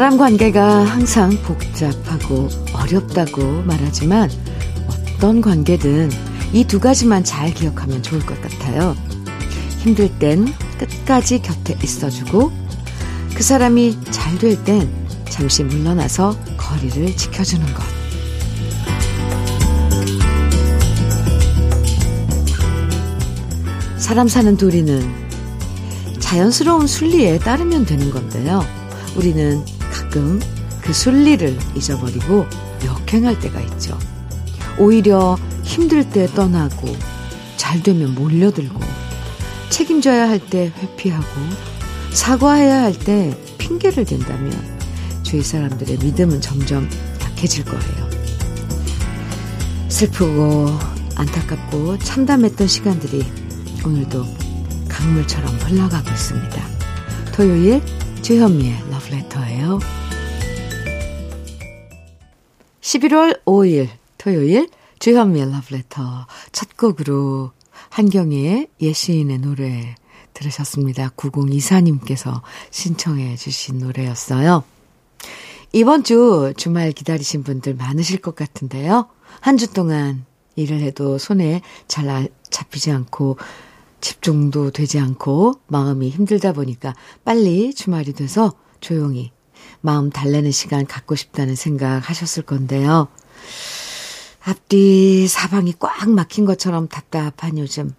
사람 관계가 항상 복잡하고 어렵다고 말하지만 어떤 관계든 이 두 가지만 잘 기억하면 좋을 것 같아요. 힘들 땐 끝까지 곁에 있어주고 그 사람이 잘 될 땐 잠시 물러나서 거리를 지켜주는 것. 사람 사는 도리는 자연스러운 순리에 따르면 되는 건데요. 우리는 가끔 그 순리를 잊어버리고 역행할 때가 있죠. 오히려 힘들 때 떠나고 잘 되면 몰려들고 책임져야 할 때 회피하고 사과해야 할 때 핑계를 댄다면 주위 사람들의 믿음은 점점 약해질 거예요. 슬프고 안타깝고 참담했던 시간들이 오늘도 강물처럼 흘러가고 있습니다. 토요일 주현미의 러브레터예요. 11월 5일 토요일 주현미의 러브레터 첫 곡으로 한경의 예시인의 노래 들으셨습니다. 9024님께서 신청해 주신 노래였어요. 이번 주 주말 기다리신 분들 많으실 것 같은데요. 한 주 동안 일을 해도 손에 잘 잡히지 않고 집중도 되지 않고 마음이 힘들다 보니까 빨리 주말이 돼서 조용히 마음 달래는 시간 갖고 싶다는 생각 하셨을 건데요. 앞뒤 사방이 꽉 막힌 것처럼 답답한 요즘.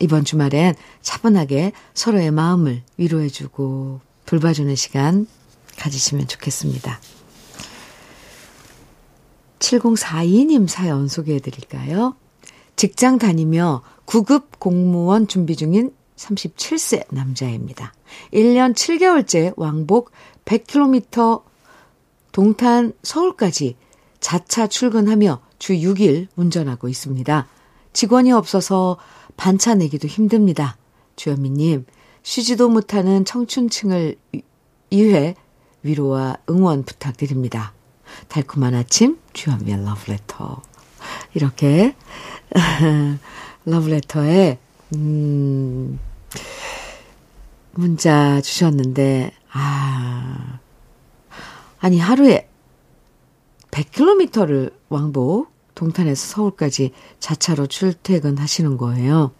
이번 주말엔 차분하게 서로의 마음을 위로해주고 돌봐주는 시간 가지시면 좋겠습니다. 7042님 사연 소개해 드릴까요? 직장 다니며 9급 공무원 준비 중인 37세 남자입니다. 1년 7개월째 왕복 100km 동탄 서울까지 자차 출근하며 주 6일 운전하고 있습니다. 직원이 없어서 반차 내기도 힘듭니다. 주현미님, 쉬지도 못하는 청춘층을 위해 위로와 응원 부탁드립니다. 달콤한 아침, 주현미의 러브레터. 이렇게, 러브레터에, 음, 문자 주셨는데, 아, 아니, 하루에 100km를 왕복 동탄에서 서울까지 자차로 출퇴근하시는 거예요.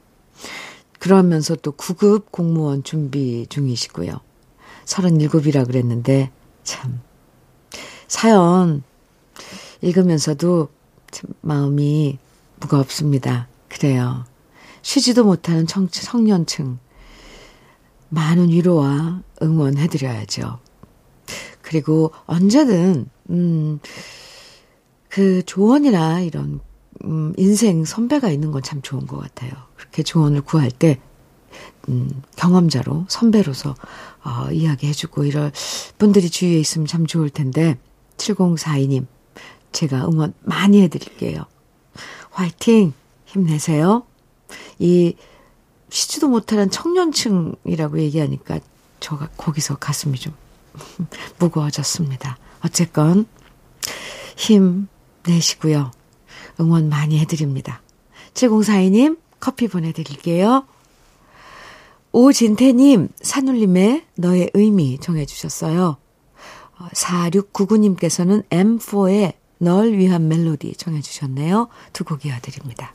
그러면서 또 9급 공무원 준비 중이시고요. 37이라 그랬는데 참 사연 읽으면서도 참 마음이 무겁습니다. 그래요. 쉬지도 못하는 청, 청년층 많은 위로와 응원해드려야죠. 그리고 언제든 음, 그 조언이나 이런 음, 인생 선배가 있는 건 참 좋은 것 같아요. 그렇게 조언을 구할 때 음, 경험자로 선배로서 어, 이야기해주고 이럴 분들이 주위에 있으면 참 좋을 텐데 7042님 제가 응원 많이 해드릴게요. 화이팅 힘내세요. 이 쉬지도 못하는 청년층이라고 얘기하니까 저가 거기서 가슴이 좀 무거워졌습니다. 어쨌건 힘 내시고요. 응원 많이 해드립니다. 7042님 커피 보내드릴게요. 오진태님, 산울림의 너의 의미 정해주셨어요. 4699님께서는 M4의 널 위한 멜로디 정해주셨네요. 두 곡 이어드립니다.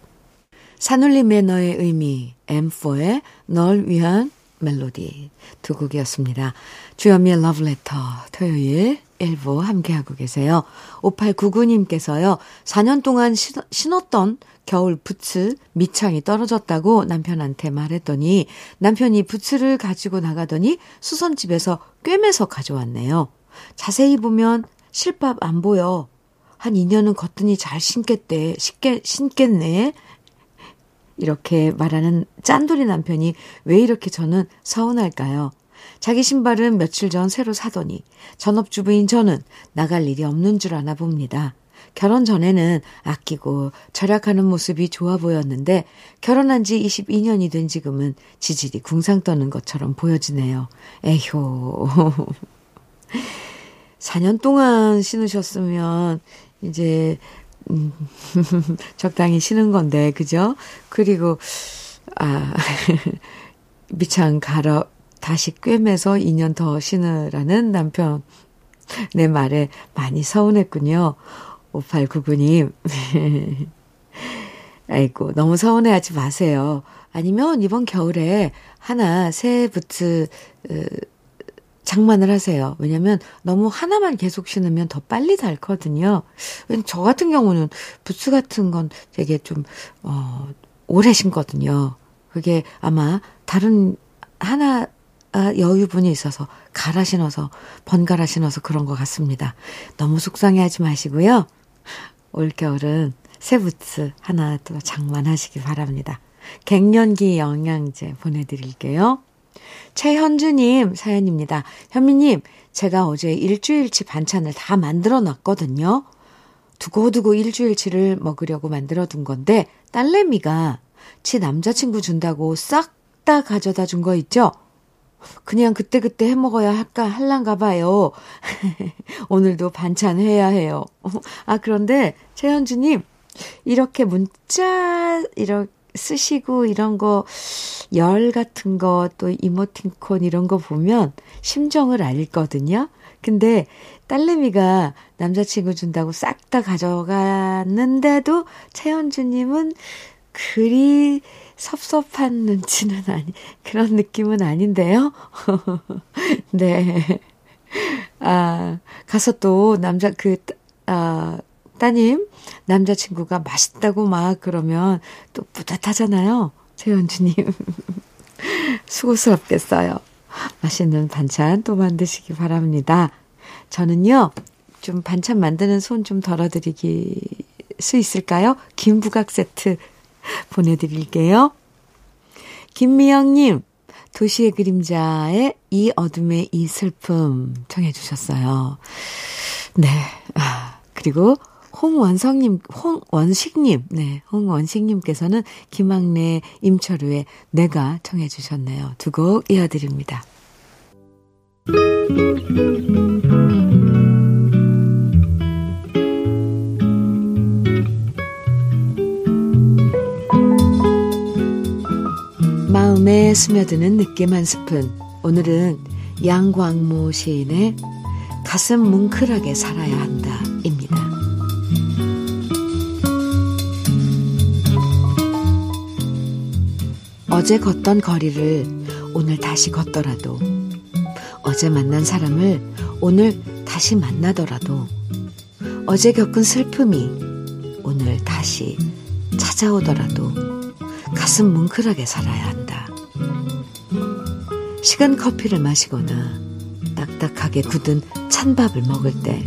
산울림의 너의 의미, M4의 널 위한 멜로디 두 곡이었습니다. 주현미의 러브레터 토요일 1부 함께하고 계세요. 5899님께서요. 4년 동안 신었던 겨울 부츠 밑창이 떨어졌다고 남편한테 말했더니 남편이 부츠를 가지고 나가더니 수선집에서 꿰매서 가져왔네요. 자세히 보면 실밥 안 보여. 한 2년은 걷더니 잘 신겠대. 신겠, 신겠네. 이렇게 말하는 짠돌이 남편이 왜 이렇게 저는 서운할까요? 자기 신발은 며칠 전 새로 사더니 전업주부인 저는 나갈 일이 없는 줄 아나 봅니다. 결혼 전에는 아끼고 절약하는 모습이 좋아 보였는데 결혼한 지 22년이 된 지금은 지질이 궁상 떠는 것처럼 보여지네요. 에효. 4년 동안 신으셨으면 이제 음, 적당히 쉬는 건데, 그죠? 그리고, 아, 미창 갈아, 다시 꿰매서 2년 더 신으라는 남편, 내 말에 많이 서운했군요. 5899님. 아이고, 너무 서운해 하지 마세요. 아니면 이번 겨울에 하나 새 부츠 으, 장만을 하세요. 왜냐면 너무 하나만 계속 신으면 더 빨리 닳거든요. 저 같은 경우는 부츠 같은 건 되게 좀, 어, 오래 신거든요. 그게 아마 다른 하나, 아, 여유분이 있어서 갈아 신어서, 번갈아 신어서 그런 것 같습니다. 너무 속상해 하지 마시고요. 올겨울은 새 부츠 하나 또 장만하시기 바랍니다. 갱년기 영양제 보내드릴게요. 최현주님 사연입니다. 현미님, 제가 어제 일주일치 반찬을 다 만들어 놨거든요. 두고두고 일주일치를 먹으려고 만들어 둔 건데, 딸내미가 지 남자친구 준다고 싹 다 가져다 준 거 있죠? 그냥 그때그때 해 먹어야 할까, 할란가 봐요. 오늘도 반찬 해야 해요. 아, 그런데 최현주님, 이렇게 문자, 이렇게 쓰시고 이런 거, 열 같은 거, 또 이모틴콘 이런 거 보면 심정을 알거든요. 근데 딸내미가 남자친구 준다고 싹 다 가져갔는데도 최현주님은 그리 섭섭한 눈치는 아니, 그런 느낌은 아닌데요? 네. 아, 가서 또 남자, 그, 아, 따님, 남자친구가 맛있다고 막 그러면 또 뿌듯하잖아요. 최현주님. 수고스럽겠어요. 맛있는 반찬 또 만드시기 바랍니다. 저는요, 좀 반찬 만드는 손 좀 덜어드리기 수 있을까요? 김부각 세트 보내드릴게요. 김미영님, 도시의 그림자의 이 어둠의 이 슬픔 청해주셨어요. 네. 아, 그리고 홍원성님, 홍원식님, 네, 홍원식님께서는 김학래, 임철우의 내가 청해 주셨네요. 두 곡 이어드립니다. 마음에 스며드는 느낌 한 스푼. 오늘은 양광모 시인의 가슴 뭉클하게 살아야 한다. 어제 걷던 거리를 오늘 다시 걷더라도, 어제 만난 사람을 오늘 다시 만나더라도, 어제 겪은 슬픔이 오늘 다시 찾아오더라도, 가슴 뭉클하게 살아야 한다. 식은 커피를 마시거나 딱딱하게 굳은 찬밥을 먹을 때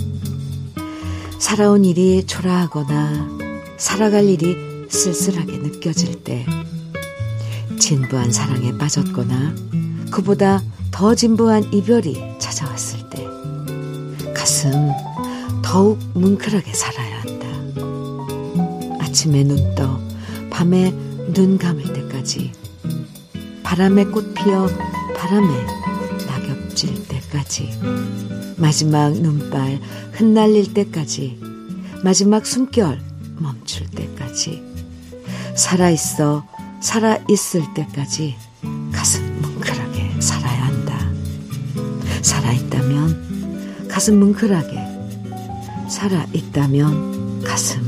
살아온 일이 초라하거나 살아갈 일이 쓸쓸하게 느껴질 때 진부한 사랑에 빠졌거나 그보다 더 진부한 이별이 찾아왔을 때 가슴 더욱 뭉클하게 살아야 한다. 아침에 눈 떠 밤에 눈 감을 때까지 바람에 꽃 피어 바람에 낙엽 질 때까지 마지막 눈발 흩날릴 때까지 마지막 숨결 멈출 때까지 살아있어 살아있을 때까지 가슴 뭉클하게 살아야 한다. 살아있다면 가슴 뭉클하게 살아있다면 가슴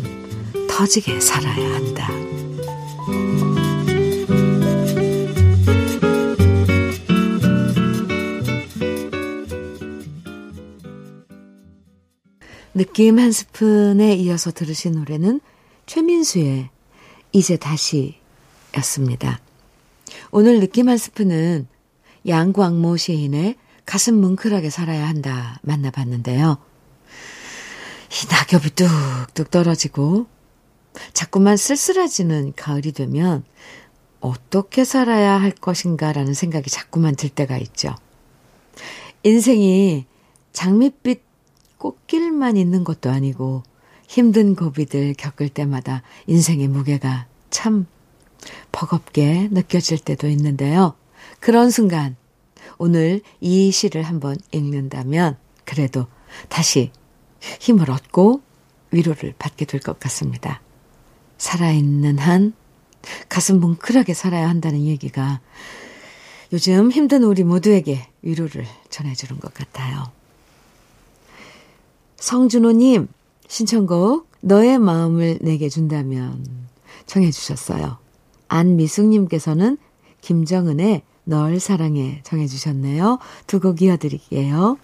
터지게 살아야 한다. 느낌 한 스푼에 이어서 들으신 노래는 최민수의 이제 다시 였습니다. 오늘 느낌 한 스푼은 양광모 시인의 가슴 뭉클하게 살아야 한다 만나봤는데요. 이 낙엽이 뚝뚝 떨어지고 자꾸만 쓸쓸해지는 가을이 되면 어떻게 살아야 할 것인가라는 생각이 자꾸만 들 때가 있죠. 인생이 장밋빛 꽃길만 있는 것도 아니고 힘든 고비들 겪을 때마다 인생의 무게가 참 버겁게 느껴질 때도 있는데요. 그런 순간 오늘 이 시를 한번 읽는다면 그래도 다시 힘을 얻고 위로를 받게 될 것 같습니다. 살아있는 한 가슴 뭉클하게 살아야 한다는 얘기가 요즘 힘든 우리 모두에게 위로를 전해주는 것 같아요. 성준호님, 신청곡, 너의 마음을 내게 준다면, 청해주셨어요. 안미숙님께서는 김정은의 널 사랑해 정해주셨네요. 두 곡 이어드릴게요.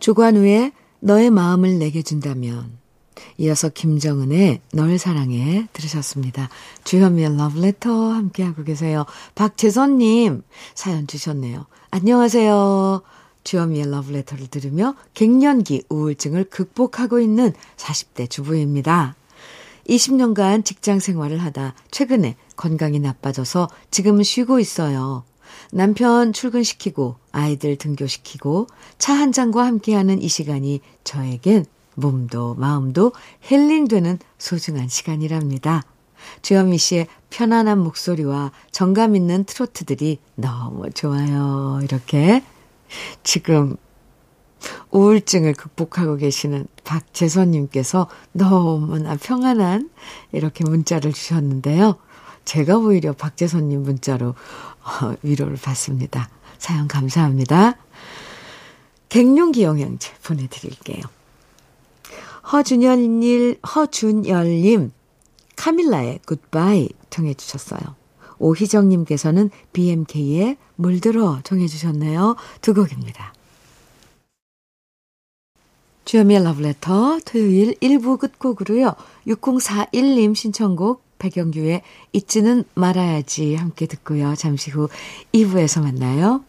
조관우의 너의 마음을 내게 준다면, 이어서 김정은의 널 사랑해 들으셨습니다. 주현미의 러브레터 함께하고 계세요. 박재선님 사연 주셨네요. 안녕하세요. 주현미의 러브레터를 들으며 갱년기 우울증을 극복하고 있는 40대 주부입니다. 20년간 직장 생활을 하다 최근에 건강이 나빠져서 지금은 쉬고 있어요. 남편 출근시키고 아이들 등교시키고 차 한 잔과 함께하는 이 시간이 저에겐 몸도 마음도 힐링되는 소중한 시간이랍니다. 주현미 씨의 편안한 목소리와 정감 있는 트로트들이 너무 좋아요. 이렇게 지금 우울증을 극복하고 계시는 박재선님께서 너무나 평안한 이렇게 문자를 주셨는데요. 제가 오히려 박재선님 문자로 어, 위로를 받습니다. 사연 감사합니다. 갱년기 영양제 보내드릴게요. 허준열님, 허준열님, 카밀라의 굿바이 청해주셨어요. 오희정님께서는 BMK의 물들어 청해주셨네요. 두 곡입니다. 주여미의 러브레터 토요일 1부 끝곡으로요. 6041님 신청곡 백영규의 잊지는 말아야지 함께 듣고요. 잠시 후 2부에서 만나요.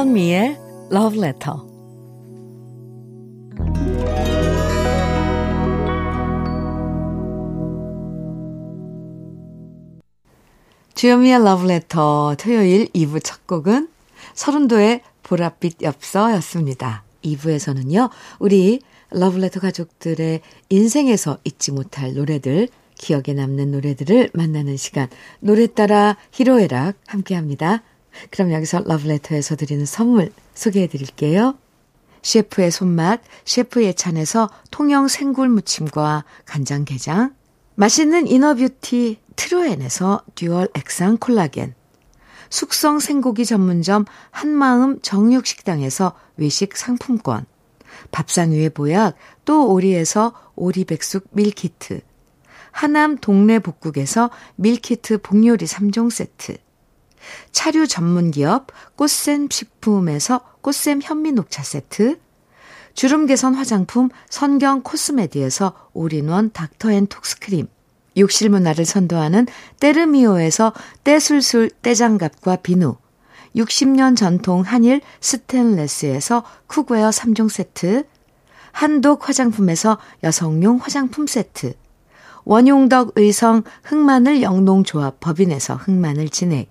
주현미의 Love Letter. 주현미의 Love Letter 토요일 2부 첫 곡은 서른도의 보랏빛 엽서였습니다. 2부에서는요, 우리 러브레터 가족들의 인생에서 잊지 못할 노래들, 기억에 남는 노래들을 만나는 시간, 노래 따라 희로애락 함께 합니다. 그럼 여기서 러브레터에서 드리는 선물 소개해 드릴게요. 셰프의 손맛, 셰프의 찬에서 통영 생굴 무침과 간장게장, 맛있는 inner beauty 트루엔에서 dual 액상 콜라겐, 숙성 생고기 전문점 한마음 정육식당에서 외식 상품권, 밥상 위의 보약 또 오리에서 오리백숙 밀키트, 하남 동네 복국에서 밀키트 복요리 3종 세트, 차류 전문 기업 꽃샘 식품에서 꽃샘 현미 녹차 세트, 주름 개선 화장품 선경 코스메디에서 올인원 닥터 앤 톡스크림, 욕실 문화를 선도하는 때르미오에서 때술술 때장갑과 비누, 60년 전통 한일 스텐레스에서 cookware 3종 세트, 한독 화장품에서 여성용 화장품 세트, 원용덕 의성 흑마늘 영농조합 법인에서 흑마늘 진액,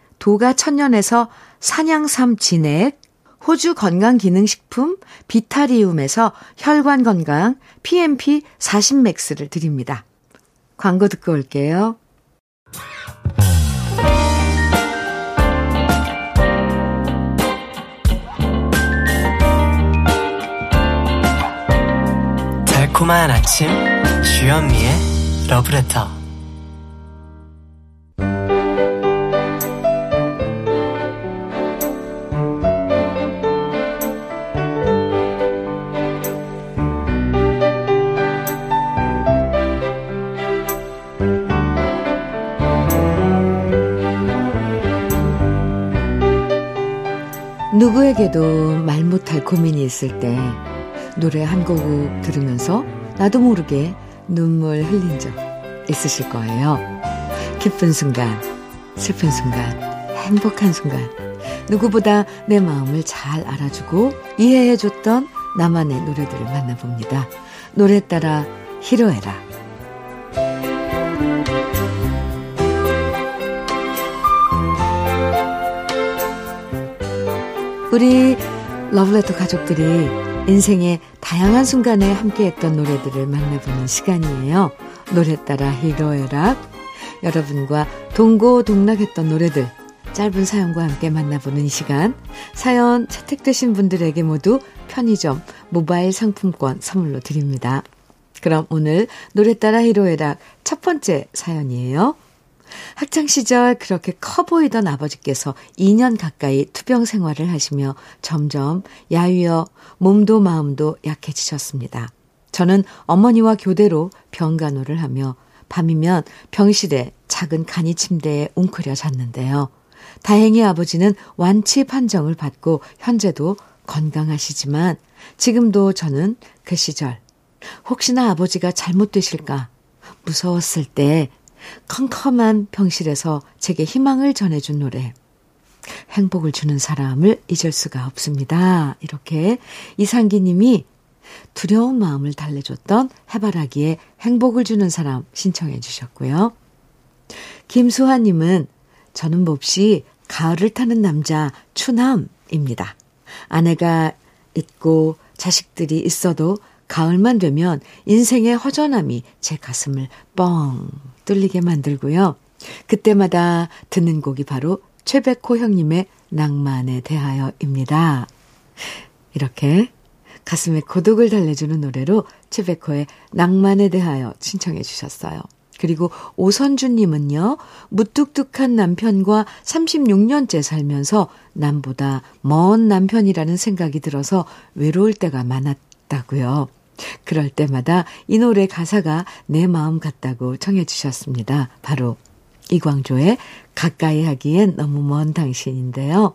도가 천년에서 산양삼 진액, 호주 건강기능식품 비타리움에서 혈관 건강 PMP 40맥스를 드립니다. 광고 듣고 올게요. 달콤한 아침 주현미의 러브레터 누구에게도 말 못할 고민이 있을 때 노래 한 곡 들으면서 나도 모르게 눈물 흘린 적 있으실 거예요. 기쁜 순간, 슬픈 순간, 행복한 순간, 누구보다 내 마음을 잘 알아주고 이해해줬던 나만의 노래들을 만나봅니다. 노래 따라 히로에라. 우리 러브레터 가족들이 인생의 다양한 순간에 함께했던 노래들을 만나보는 시간이에요. 노래 따라 히로에락. 여러분과 동고동락했던 노래들 짧은 사연과 함께 만나보는 이 시간. 사연 채택되신 분들에게 모두 편의점 모바일 상품권 선물로 드립니다. 그럼 오늘 노래 따라 히로에락 첫 번째 사연이에요. 학창시절 그렇게 커 보이던 아버지께서 2년 가까이 투병 생활을 하시며 점점 야위어 몸도 마음도 약해지셨습니다. 저는 어머니와 교대로 병간호를 하며 밤이면 병실에 작은 간이 침대에 웅크려 잤는데요. 다행히 아버지는 완치 판정을 받고 현재도 건강하시지만 지금도 저는 그 시절 혹시나 아버지가 잘못되실까 무서웠을 때 컴컴한 병실에서 제게 희망을 전해준 노래. 행복을 주는 사람을 잊을 수가 없습니다. 이렇게 이상기 님이 두려운 마음을 달래줬던 해바라기에 행복을 주는 사람 신청해 주셨고요. 김수환 님은 저는 몹시 가을을 타는 남자 추남입니다. 아내가 있고 자식들이 있어도 가을만 되면 인생의 허전함이 제 가슴을 뻥 뚫리게 만들고요. 그때마다 듣는 곡이 바로 최백호 형님의 낭만에 대하여입니다. 이렇게 가슴에 고독을 달래주는 노래로 최백호의 낭만에 대하여 신청해 주셨어요. 그리고 오선주님은요, 무뚝뚝한 남편과 36년째 살면서 남보다 먼 남편이라는 생각이 들어서 외로울 때가 많았다고요. 그럴 때마다 이 노래 가사가 내 마음 같다고 청해 주셨습니다. 바로 이광조의 가까이 하기엔 너무 먼 당신인데요.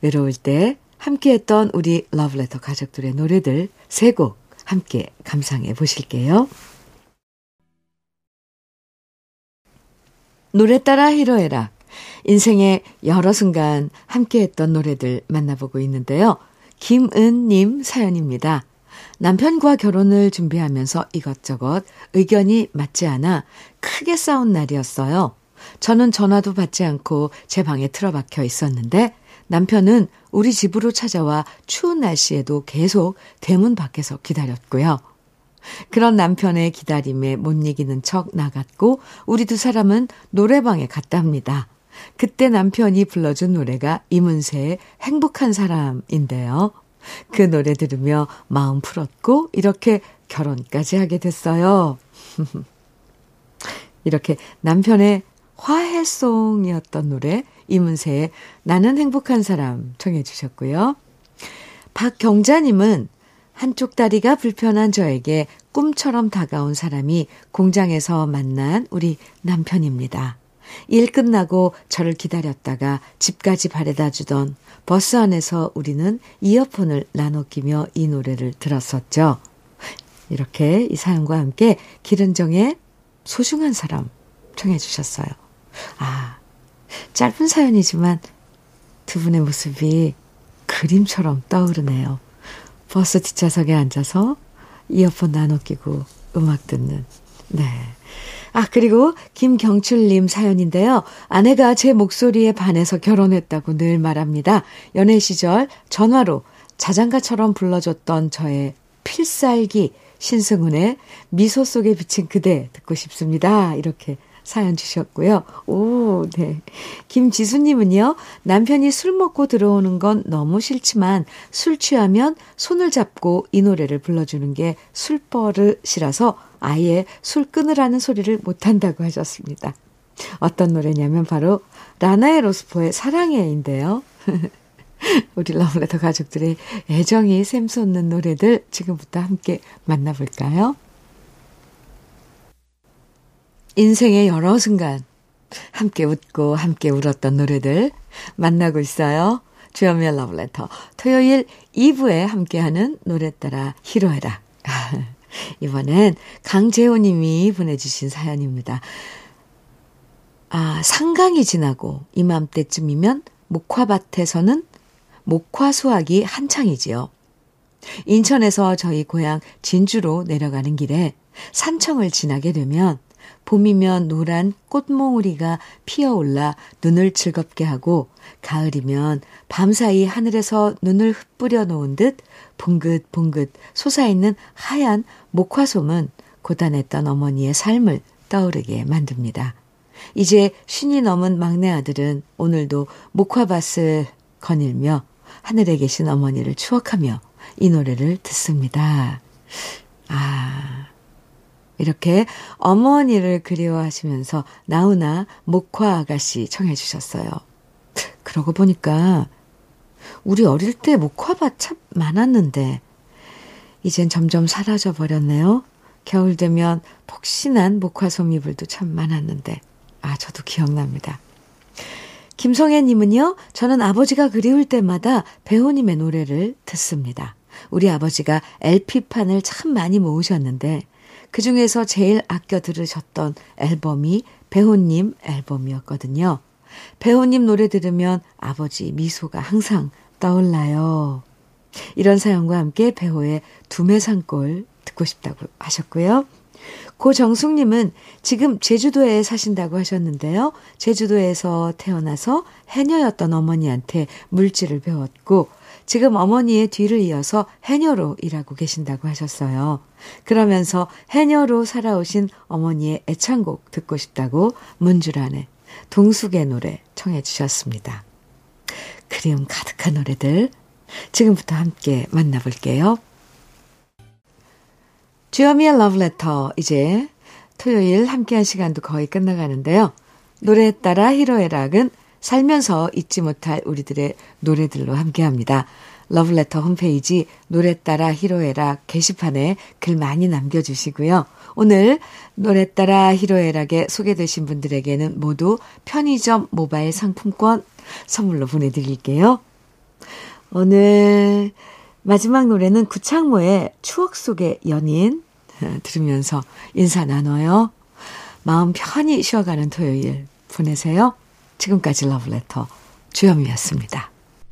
외로울 때 함께했던 우리 러브레터 가족들의 노래들 세 곡 함께 감상해 보실게요. 노래 따라 히로에락 인생의 여러 순간 함께했던 노래들 만나보고 있는데요. 김은님 사연입니다. 남편과 결혼을 준비하면서 이것저것 의견이 맞지 않아 크게 싸운 날이었어요. 저는 전화도 받지 않고 제 방에 틀어박혀 있었는데 남편은 우리 집으로 찾아와 추운 날씨에도 계속 대문 밖에서 기다렸고요. 그런 남편의 기다림에 못 이기는 척 나갔고 우리 두 사람은 노래방에 갔답니다. 그때 남편이 불러준 노래가 이문세의 행복한 사람인데요. 그 노래 들으며 마음 풀었고 이렇게 결혼까지 하게 됐어요. 이렇게 남편의 화해송이었던 노래 이문세의 나는 행복한 사람 청해 주셨고요. 박경자님은 한쪽 다리가 불편한 저에게 꿈처럼 다가온 사람이 공장에서 만난 우리 남편입니다. 일 끝나고 저를 기다렸다가 집까지 바래다 주던 버스 안에서 우리는 이어폰을 나눠 끼며 이 노래를 들었었죠. 이렇게 이 사연과 함께 기른정의 소중한 사람 청해 주셨어요. 아, 짧은 사연이지만 두 분의 모습이 그림처럼 떠오르네요. 버스 뒷좌석에 앉아서 이어폰 나눠 끼고 음악 듣는. 네. 아, 그리고 김경출님 사연인데요. 아내가 제 목소리에 반해서 결혼했다고 늘 말합니다. 연애 시절 전화로 자장가처럼 불러줬던 저의 필살기 신승훈의 미소 속에 비친 그대 듣고 싶습니다. 이렇게 사연 주셨고요. 오, 네. 김지수님은요, 남편이 술 먹고 들어오는 건 너무 싫지만 술 취하면 손을 잡고 이 노래를 불러주는 게 술버릇이라서 아예 술 끊으라는 소리를 못한다고 하셨습니다. 어떤 노래냐면 바로 라나의 로스포의 사랑해인데요. 우리 러브레터 가족들의 애정이 샘솟는 노래들 지금부터 함께 만나볼까요? 인생의 여러 순간 함께 웃고 함께 울었던 노래들 만나고 있어요. 주연미의 러브레터. 토요일 2부에 함께하는 노래 따라 히로에라. 이번엔 강재호 님이 보내주신 사연입니다. 아, 상강이 지나고 이맘때쯤이면 목화밭에서는 목화 수확이 한창이지요. 인천에서 저희 고향 진주로 내려가는 길에 산청을 지나게 되면 봄이면 노란 꽃몽우리가 피어올라 눈을 즐겁게 하고 가을이면 밤사이 하늘에서 눈을 흩뿌려 놓은 듯 봉긋봉긋 솟아있는 하얀 목화솜은 고단했던 어머니의 삶을 떠오르게 만듭니다. 이제 쉰이 넘은 막내 아들은 오늘도 목화밭을 거닐며 하늘에 계신 어머니를 추억하며 이 노래를 듣습니다. 아, 이렇게 어머니를 그리워하시면서 나훈아 목화 아가씨 청해 주셨어요. 그러고 보니까 우리 어릴 때 목화밭 참 많았는데 이젠 점점 사라져 버렸네요. 겨울 되면 폭신한 목화 소미불도 참 많았는데 아 저도 기억납니다. 김성애님은요, 저는 아버지가 그리울 때마다 배우님의 노래를 듣습니다. 우리 아버지가 LP판을 참 많이 모으셨는데, 그 중에서 제일 아껴 들으셨던 앨범이 배우님 앨범이었거든요. 배우님 노래 들으면 아버지 미소가 항상 떠올라요. 이런 사연과 함께 배우의 두매산골 듣고 싶다고 하셨고요. 고정숙님은 지금 제주도에 사신다고 하셨는데요. 제주도에서 태어나서 해녀였던 어머니한테 물질을 배웠고 지금 어머니의 뒤를 이어서 해녀로 일하고 계신다고 하셨어요. 그러면서 해녀로 살아오신 어머니의 애창곡 듣고 싶다고 문주란의 동숙의 노래 청해 주셨습니다. 그리움 가득한 노래들 지금부터 함께 만나볼게요. 주여미의 러브레터 이제 토요일 함께한 시간도 거의 끝나가는데요. 노래에 따라 히로애락은 살면서 잊지 못할 우리들의 노래들로 함께합니다. 러브레터 홈페이지 노래 따라 히로에락 게시판에 글 많이 남겨주시고요. 오늘 노래 따라 히로에락에 소개되신 분들에게는 모두 편의점 모바일 상품권 선물로 보내드릴게요. 오늘 마지막 노래는 구창모의 추억 속의 연인 들으면서 인사 나눠요. 마음 편히 쉬어가는 토요일 보내세요. 지금까지 러브레터 주현미였습니다.